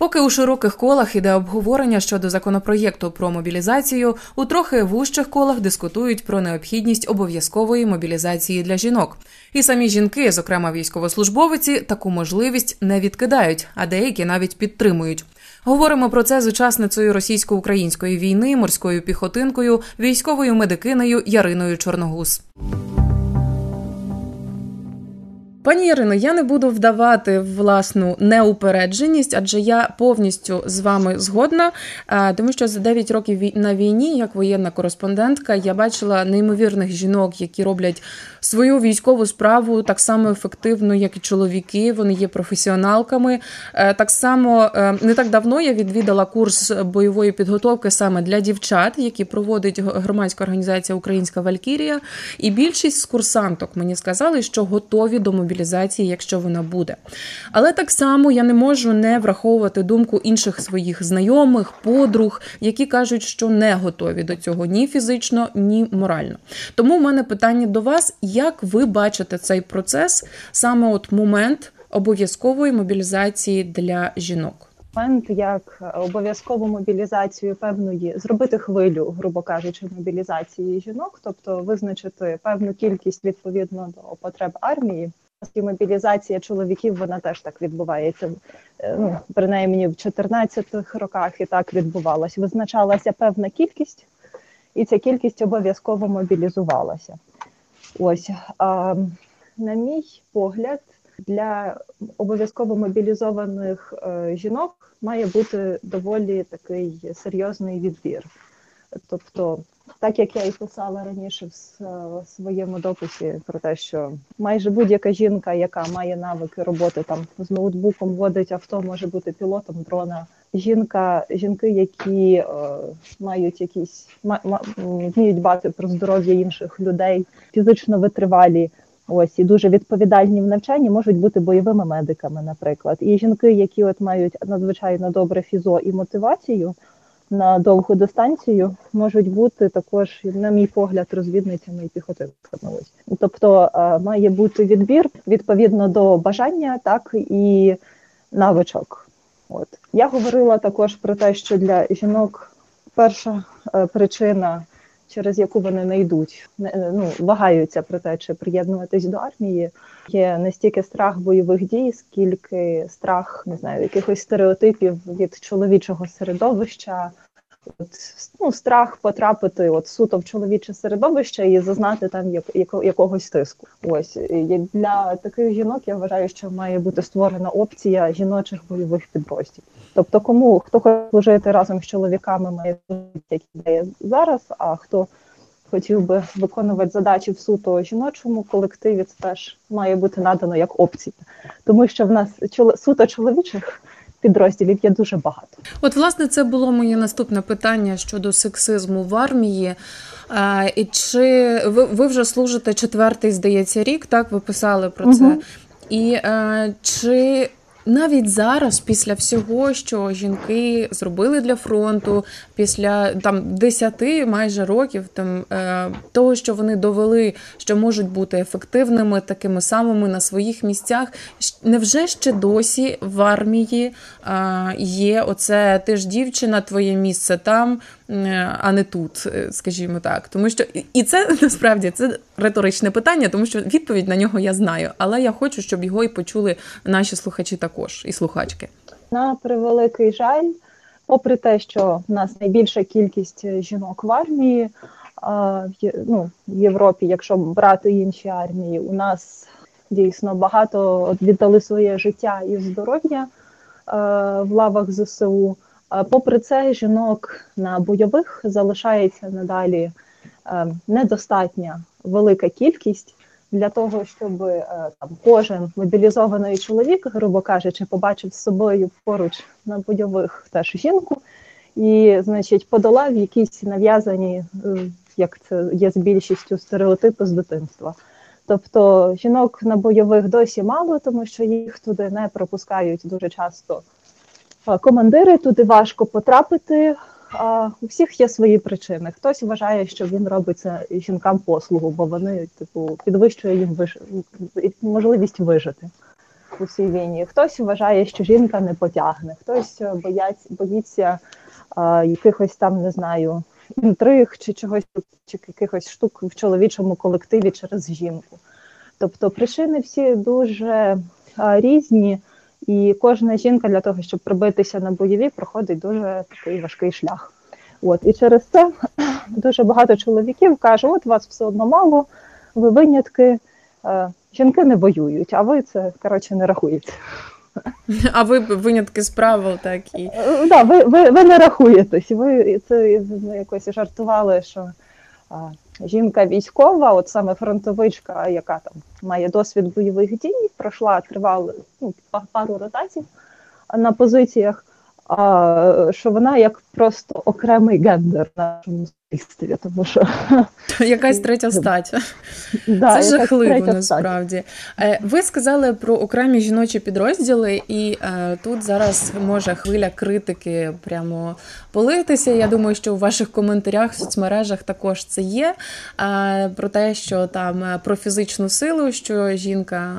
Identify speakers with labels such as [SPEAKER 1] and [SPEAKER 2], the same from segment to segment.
[SPEAKER 1] Поки у широких колах іде обговорення щодо законопроєкту про мобілізацію, у трохи вужчих колах дискутують про необхідність обов'язкової мобілізації для жінок. І самі жінки, зокрема військовослужбовиці, таку можливість не відкидають, а деякі навіть підтримують. Говоримо про це з учасницею російсько-української війни, морською піхотинкою, військовою медикинею Яриною Чорногуз. Пані Ірино, я не буду вдавати власну неупередженість, адже я повністю з вами згодна, тому що за 9 років на війні, як воєнна кореспондентка, я бачила неймовірних жінок, які роблять свою військову справу так само ефективно, як і чоловіки. Вони є професіоналками. Е, так само е, не так давно я відвідала курс бойової підготовки саме для дівчат, які проводить громадська організація Українська Валькірія. І більшість з курсанток мені сказали, що готові до мобілізації, якщо вона буде. Але так само я не можу не враховувати думку інших своїх знайомих, подруг, які кажуть, що не готові до цього ні фізично, ні морально. Тому в мене питання до вас. Як ви бачите цей процес саме от момент обов'язкової мобілізації для жінок?
[SPEAKER 2] Момент як обов'язкову мобілізацію певної зробити хвилю, грубо кажучи, мобілізації жінок, тобто визначити певну кількість відповідно до потреб армії. І мобілізація чоловіків вона теж так відбувається. Е, ну принаймні в 14-х роках і так відбувалась. Визначалася певна кількість, і ця кількість обов'язково мобілізувалася. Ось а, на мій погляд, для обов'язково мобілізованих е, жінок має бути доволі такий серйозний відбір. Тобто, так як я і писала раніше в своєму дописі про те, що майже будь-яка жінка, яка має навики роботи там з ноутбуком, водить авто, може бути пілотом дрона. Жінка, жінки, які е, мають якісь ма, ма, вміють бати про здоров'я інших людей, фізично витривалі, ось і дуже відповідальні в навчанні, можуть бути бойовими медиками, наприклад. І жінки, які от мають надзвичайно добре фізо і мотивацію на довгу дистанцію, можуть бути також, на мій погляд, розвідницями і піхотинками. Тобто е, має бути відбір відповідно до бажання, так і навичок. От я говорила також про те, що для жінок перша е, причина, через яку вони не йдуть, е, ну вагаються про те, чи приєднуватись до армії, є не стільки страх бойових дій, скільки страх не знаю, якихось стереотипів від чоловічого середовища, от, ну, страх потрапити от суто в чоловіче середовище і зазнати там як, як, якогось тиску. Ось і для таких жінок я вважаю, що має бути створена опція жіночих бойових підрозділів. Тобто, кому хто хоче служити разом з чоловіками, має як ідея зараз, а хто хотів би виконувати задачі в суто жіночому колективі, це теж має бути надано як опція, тому що в нас суто чоловічих підрозділів є дуже багато.
[SPEAKER 1] От, власне, це було моє наступне питання щодо сексизму в армії. А, І чи ви ви вже служите четвертий, здається, рік? Так, ви писали про це. Угу. І а, чи навіть зараз, після всього, що жінки зробили для фронту, після там десяти майже років, там е, того, що вони довели, що можуть бути ефективними, такими самими на своїх місцях, невже ще досі в армії е, є оце ти ж дівчина, твоє місце там, е, а не тут, е, скажімо так, тому що і це насправді це риторичне питання, тому що відповідь на нього я знаю, але я хочу, щоб його і почули наші слухачі також і слухачки.
[SPEAKER 2] На превеликий жаль, попри те, що в нас найбільша кількість жінок в армії, ну, в Європі, якщо брати інші армії, у нас дійсно багато віддали своє життя і здоров'я в лавах ЗСУ. А, Попри це, жінок на бойових залишається надалі недостатня велика кількість для того, щоб е, там кожен мобілізований чоловік, грубо кажучи, побачив з собою поруч на бойових теж жінку, і, значить, подолав якісь нав'язані, е, як це є з більшістю стереотипи з дитинства. Тобто жінок на бойових досі мало, тому що їх туди не пропускають дуже часто командири, туди важко потрапити. У всіх є свої причини. Хтось вважає, що він робить це жінкам послугу, бо вони, типу, підвищує їм виж... можливість вижити. в усій війні. Хтось вважає, що жінка не потягне, хтось бояться, боїться а, якихось там, не знаю, інтриг чи чогось, чи якихось штук в чоловічому колективі через жінку. Тобто причини всі дуже а, різні, і кожна жінка для того, щоб пробитися на бойові, проходить дуже такий важкий шлях. От і через це дуже багато чоловіків каже: от вас все одно мало, ви винятки. Е, жінки не воюють, а ви це коротше не рахуєте.
[SPEAKER 1] А ви винятки з правил такі.
[SPEAKER 2] Е, да, ви ви, ви не рахуєтесь. Ви це якось жартували, що жінка військова, от саме фронтовичка, яка там має досвід бойових дій, пройшла тривали ну, пару ротацій на позиціях. А, що вона як просто окремий гендер в нашому суспільстві, тому що
[SPEAKER 1] якась третя стать. Да, Це жахливо насправді. Е, ви сказали про окремі жіночі підрозділи, і е, тут зараз може хвиля критики прямо политися. Я думаю, що у ваших коментарях в соцмережах також це є. Е, про те, що там е, про фізичну силу, що жінка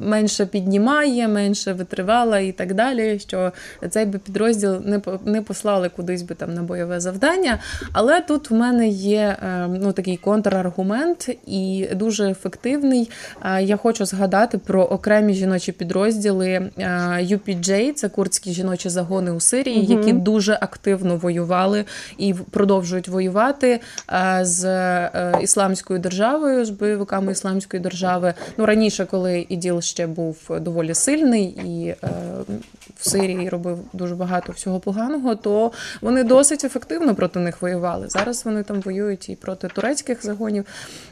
[SPEAKER 1] менше піднімає, менше витривала і так далі. Що цей би підрозділ не не послали кудись би там на бойове завдання. Але тут в мене є е, ну такий контраргумент і дуже ефективний. Я хочу згадати про окремі жіночі підрозділи UPJ, це курдські жіночі загони у Сирії, угу. які дуже активно воювали і продовжують воювати з е, ісламською державою, з бойовиками ісламської держави. Ну раніше, коли іділ ще був доволі сильний і е, в Сирії робив дуже багато всього поганого, то вони досить ефективно проти них воювали. Зараз вони там воюють і проти турецьких загонів.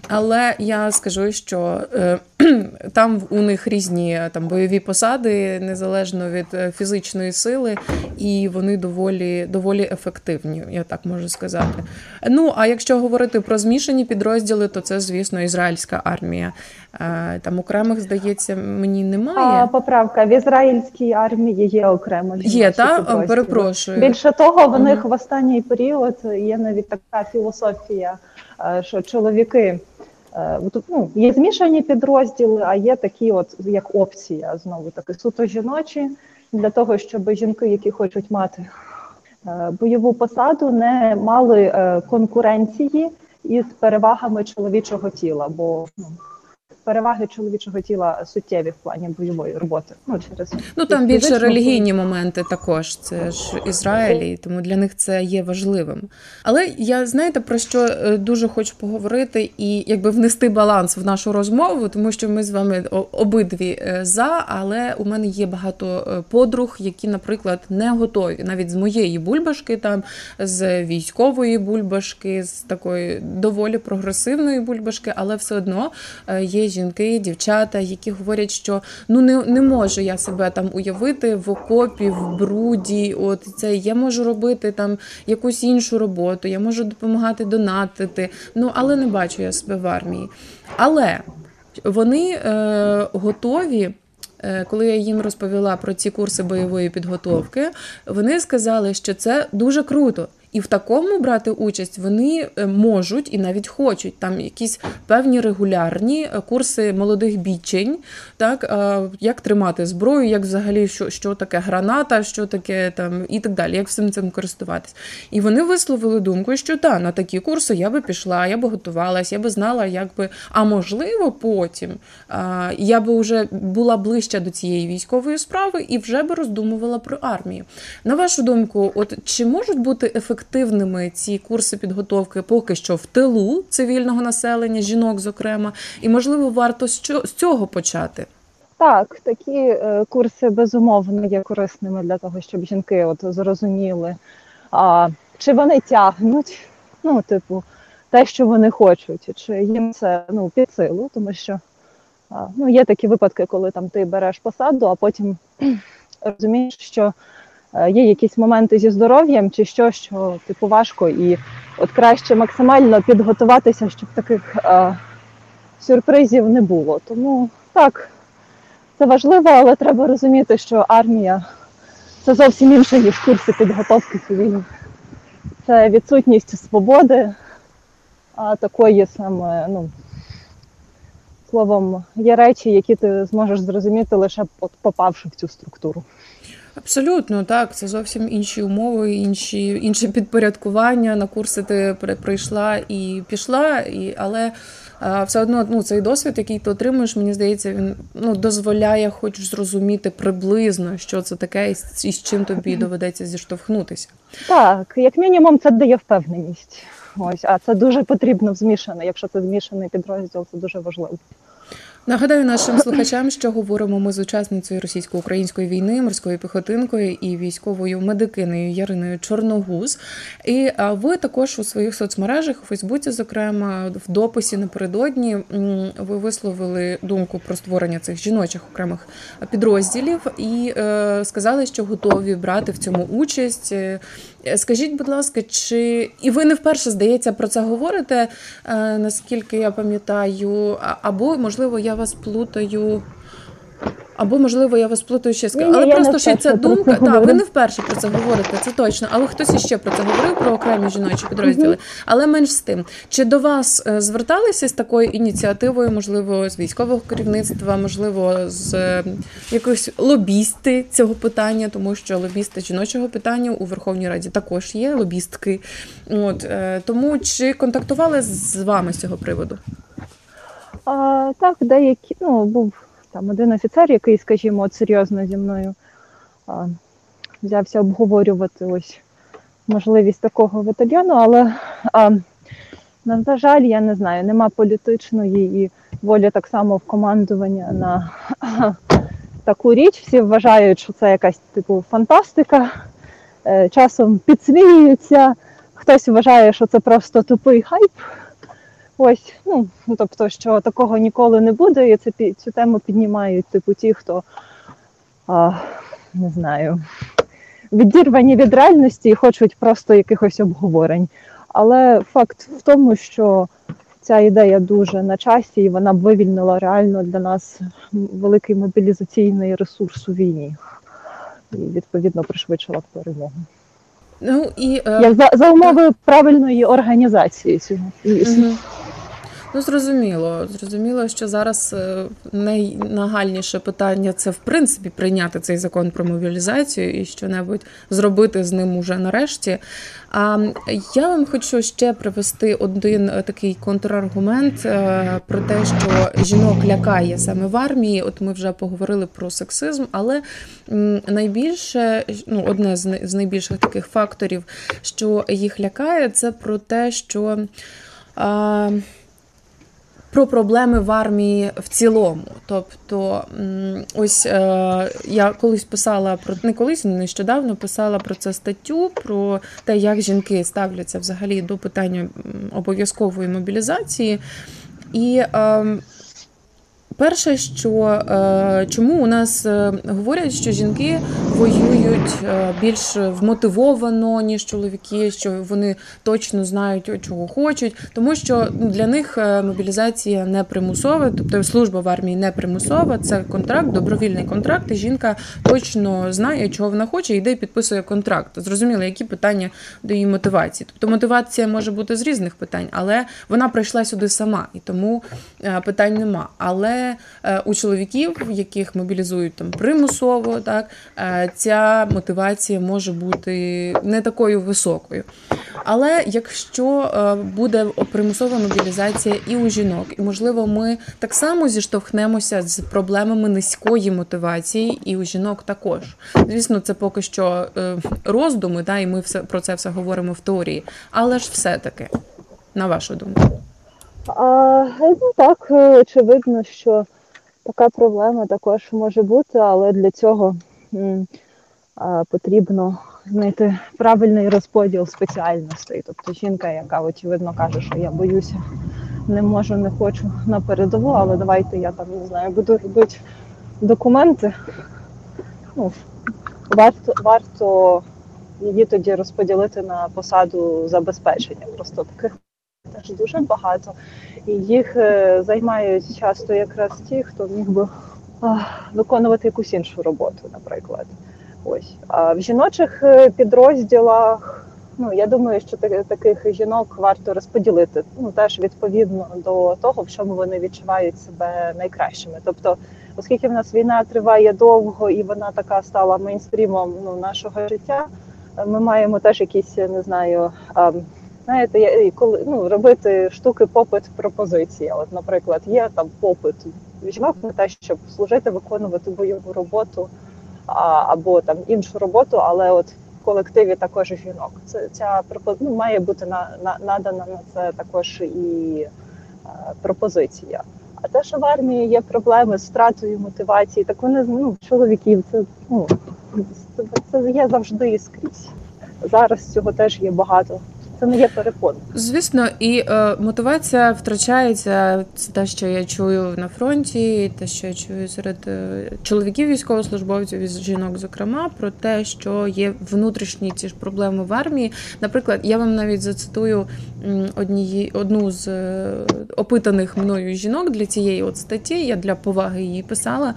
[SPEAKER 1] Але я скажу, що е, там у них різні там бойові посади незалежно від е, фізичної сили, і вони доволі доволі ефективні, я так можу сказати. Ну а якщо говорити про змішані підрозділи, то це, звісно, ізраїльська армія. Е, там окремих, здається, мені немає.
[SPEAKER 2] А, Поправка в ізраїльській армії є окремо.
[SPEAKER 1] Є, так? Перепрошую.
[SPEAKER 2] Більше того, в них в останній період є навіть така філософія, е, що чоловіки. Е, ну, Є змішані підрозділи, а є такі, от як опція, знову таки, суто жіночі, для того, щоб жінки, які хочуть мати бойову посаду, не мали конкуренції із перевагами чоловічого тіла. бо ну, переваги чоловічого тіла суттєві в плані бойової роботи. Ну через
[SPEAKER 1] ну там більше релігійні моменти також. Це ж Ізраїль, тому для них це є важливим. Але я знаєте про що е, дуже хочу поговорити і якби внести баланс в нашу розмову, тому що ми з вами обидві е, за, але у мене є багато е, подруг, які, наприклад, не готові навіть з моєї бульбашки, там з військової бульбашки, з такої доволі прогресивної бульбашки, але все одно є жінки, дівчата, які говорять, що ну не не можу я себе там уявити в окопі, в бруді. От це я можу робити там якусь іншу роботу, я можу допомагати донатити. Ну але не бачу я себе в армії. Але вони е, готові. Е, коли я їм розповіла про ці курси бойової підготовки, вони сказали, що це дуже круто. І в такому брати участь вони е, можуть і навіть хочуть там якісь певні регулярні е, курси молодих бійчень, так як тримати зброю, як взагалі що що таке граната, що таке там і так далі, як всім цим користуватись. І вони висловили думку, що так, на такі курси я би пішла, я би готувалась, я би знала, як би, а можливо, потім я би вже була ближча до цієї військової справи і вже би роздумувала про армію. На вашу думку, от чи можуть бути ефективні? Ефективними ці курси підготовки поки що в тилу цивільного населення, жінок, зокрема, і можливо варто з цього почати.
[SPEAKER 2] Так, такі е, курси безумовно є корисними для того, щоб жінки от зрозуміли, а, чи вони тягнуть, ну, типу, те, що вони хочуть, чи їм це ну, під силу, тому що а, ну, є такі випадки, коли там ти береш посаду, а потім розумієш, що є якісь моменти зі здоров'ям чи що, що типу важко, і от краще максимально підготуватися, щоб таких е, сюрпризів не було. Тому так, це важливо, але треба розуміти, що армія це зовсім інше, ніж курси підготовки цивільні. Це відсутність свободи, а такої саме, ну, словом, є речі, які ти зможеш зрозуміти лише попавши в цю структуру.
[SPEAKER 1] Абсолютно так, це зовсім інші умови, інші інше підпорядкування. На курси ти прийшла і пішла, і але все одно ну, цей досвід, який ти отримуєш, мені здається, він ну дозволяє, хоч зрозуміти приблизно, що це таке, і з чим тобі доведеться зіштовхнутися.
[SPEAKER 2] Так, як мінімум, це дає впевненість. Ось, а це дуже потрібно в змішане. Якщо це змішаний підрозділ, це дуже важливо.
[SPEAKER 1] Нагадаю нашим слухачам, що говоримо ми з учасницею російсько-української війни, морською піхотинкою і військовою медикиною Яриною Чорногуз. І ви також у своїх соцмережах у Фейсбуці, зокрема, в дописі напередодні ви висловили думку про створення цих жіночих окремих підрозділів і е, сказали, що готові брати в цьому участь. Скажіть, будь ласка, чи і ви не вперше здається про це говорите? Е, наскільки я пам'ятаю, або можливо я вас плутаю. Або, можливо, я вас плутаю ще скажу. Але просто ще ця думка. Так, ви не вперше про це говорите, це точно. Але хтось іще про це говорив, про окремі жіночі підрозділи. Але менш з тим, чи до вас е, зверталися з такою ініціативою, можливо, з військового керівництва, можливо, з е, якихось лобісти цього питання, тому що лобісти жіночого питання у Верховній Раді також є лобістки. От е, тому чи контактували з вами з цього приводу?
[SPEAKER 2] А, Так, деякі ну був там один офіцер, який, скажімо, от серйозно зі мною а, взявся обговорювати ось можливість такого батальйону, але а, на жаль, я не знаю, нема політичної і волі так само в командування на таку річ. Всі вважають, що це якась типу фантастика, е, часом підсміюються, хтось вважає, що це просто тупий хайп. Ось, ну, ну тобто, що такого ніколи не буде, і це цю тему піднімають типу ті, хто а, не знаю, відірвані від реальності і хочуть просто якихось обговорень. Але факт в тому, що ця ідея дуже на часі, і вона б вивільнила реально для нас великий мобілізаційний ресурс у війні. І відповідно пришвидшила б перемогу. Ну і е... Як за, за умови правильної організації цього.
[SPEAKER 1] Ну, зрозуміло. Зрозуміло, що зараз е, найнагальніше питання це в принципі прийняти цей закон про мобілізацію і що-небудь зробити з ним уже нарешті. А я вам хочу ще привести один е, такий контраргумент е, про те, що жінок лякає саме в армії. От ми вже поговорили про сексизм, але найбільше ну, одне з найбільших таких факторів, що їх лякає, це про те, що про проблеми в армії в цілому. Тобто, ось е, я колись писала про не колись, нещодавно писала про це статтю, про те, як жінки ставляться взагалі до питання обов'язкової мобілізації. І е, Перше, що е, чому у нас е, говорять, що жінки воюють е, більш вмотивовано, ніж чоловіки, що вони точно знають, чого хочуть, тому що ну, для них мобілізація не примусова, тобто служба в армії не примусова, це контракт, добровільний контракт. і Жінка точно знає, чого вона хоче, йде і підписує контракт. Зрозуміло, які питання до її мотивації. Тобто мотивація може бути з різних питань, але вона прийшла сюди сама, і тому питань нема. Але Е, у чоловіків, яких мобілізують там примусово, так е, ця мотивація може бути не такою високою. Але якщо е, буде примусова мобілізація і у жінок, і можливо, ми так само зіштовхнемося з проблемами низької мотивації, і у жінок також. Звісно, це поки що роздуми, да, і ми все про це все говоримо в теорії. Але ж все-таки, на вашу думку.
[SPEAKER 2] А, ну Так, е, очевидно, що така проблема також може бути, але для цього а, потрібно знайти правильний розподіл спеціальностей. Тобто жінка, яка очевидно каже, що я боюся, не можу, не хочу на передову, але давайте я там не знаю, буду робити документи. Ну, Варто варто її тоді розподілити на посаду забезпечення. Просто таких теж дуже багато. І їх е, займають часто якраз ті, хто міг би виконувати якусь іншу роботу, наприклад. Ось. А в жіночих е, підрозділах Ну я думаю, що таких жінок варто розподілити. Ну теж відповідно до того, в чому вони відчувають себе найкращими. Тобто, оскільки в нас війна триває довго і вона така стала мейнстрімом ну, нашого життя, ми маємо теж якісь не знаю. Знаєте, коли ну робити штуки попит пропозиція. От, наприклад, є там попит жінок на те, щоб служити, виконувати бойову роботу а, або там іншу роботу, але от в колективі також жінок. Це ця ну, має бути на, на надана на це також і а, пропозиція. А те, що в армії є проблеми з втратою мотивації, так вони ну, чоловіків це ну це є завжди і скрізь. Зараз цього теж є багато це не є перепон.
[SPEAKER 1] Звісно, і е, мотивація втрачається. Це те, що я чую на фронті, те, що я чую серед е, чоловіків, військовослужбовців і жінок, зокрема, про те, що є внутрішні ці ж проблеми в армії. Наприклад, я вам навіть зацитую однієї одну з е, опитаних мною жінок для цієї от статті. Я для поваги її писала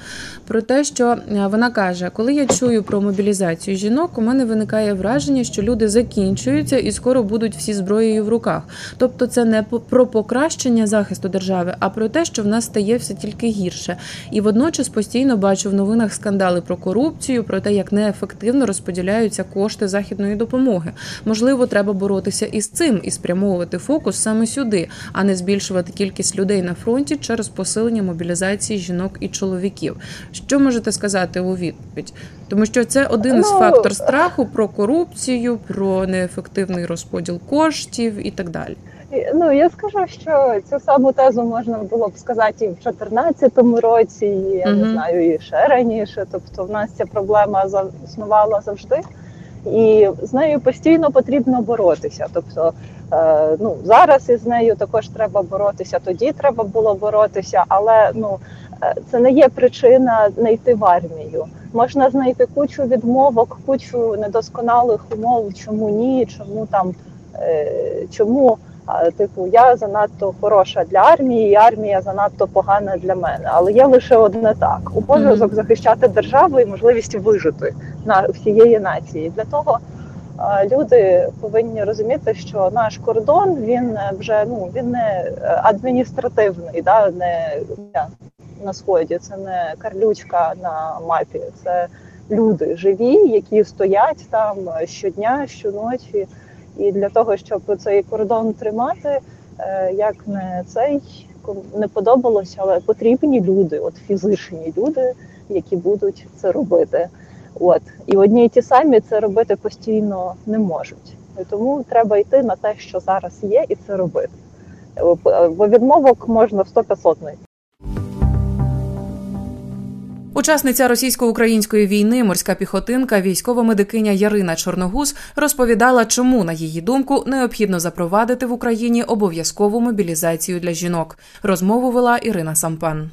[SPEAKER 1] про те, що е, вона каже: коли я чую про мобілізацію жінок, у мене виникає враження, що люди закінчуються і скоро будуть всі зброєю в руках. Тобто, це не про покращення захисту держави, а про те, що в нас стає все тільки гірше. І водночас постійно бачу в новинах скандали про корупцію, про те, як неефективно розподіляються кошти західної допомоги. Можливо, треба боротися із цим і спрямовувати фокус саме сюди, а не збільшувати кількість людей на фронті через посилення мобілізації жінок і чоловіків. Що можете сказати у відповідь? Тому що це один із ну, фактор страху про корупцію, про неефективний розподіл коштів і так далі.
[SPEAKER 2] Ну я скажу, що цю саму тезу можна було б сказати і в 2014 році, і я uh не знаю, і ще раніше. Тобто, в нас ця проблема існувала завжди, і з нею постійно потрібно боротися. Тобто, е, ну зараз із нею також треба боротися. Тоді треба було боротися, але ну е, це не є причина не йти в армію. Можна знайти кучу відмовок, кучу недосконалих умов, чому ні, чому там е, чому типу я занадто хороша для армії, і армія занадто погана для мене. Але є лише одне так: обов'язок захищати державу і можливість вижити на всієї нації. Для того люди повинні розуміти, що наш кордон він вже ну він не адміністративний, да не на сході, це не карлючка на мапі, це люди живі, які стоять там щодня, щоночі. І для того, щоб цей кордон тримати, е, як не цей не подобалося, але потрібні люди, от фізичні люди, які будуть це робити. От і одні і ті самі це робити постійно не можуть. І Тому треба йти на те, що зараз є, і це робити. Бо відмовок можна в 100-500 знайти.
[SPEAKER 1] Учасниця російсько-української війни, морська піхотинка, військова медикиня Ярина Чорногуз розповідала, чому на її думку необхідно запровадити в Україні обов'язкову мобілізацію для жінок. Розмову вела Ірина Сампан.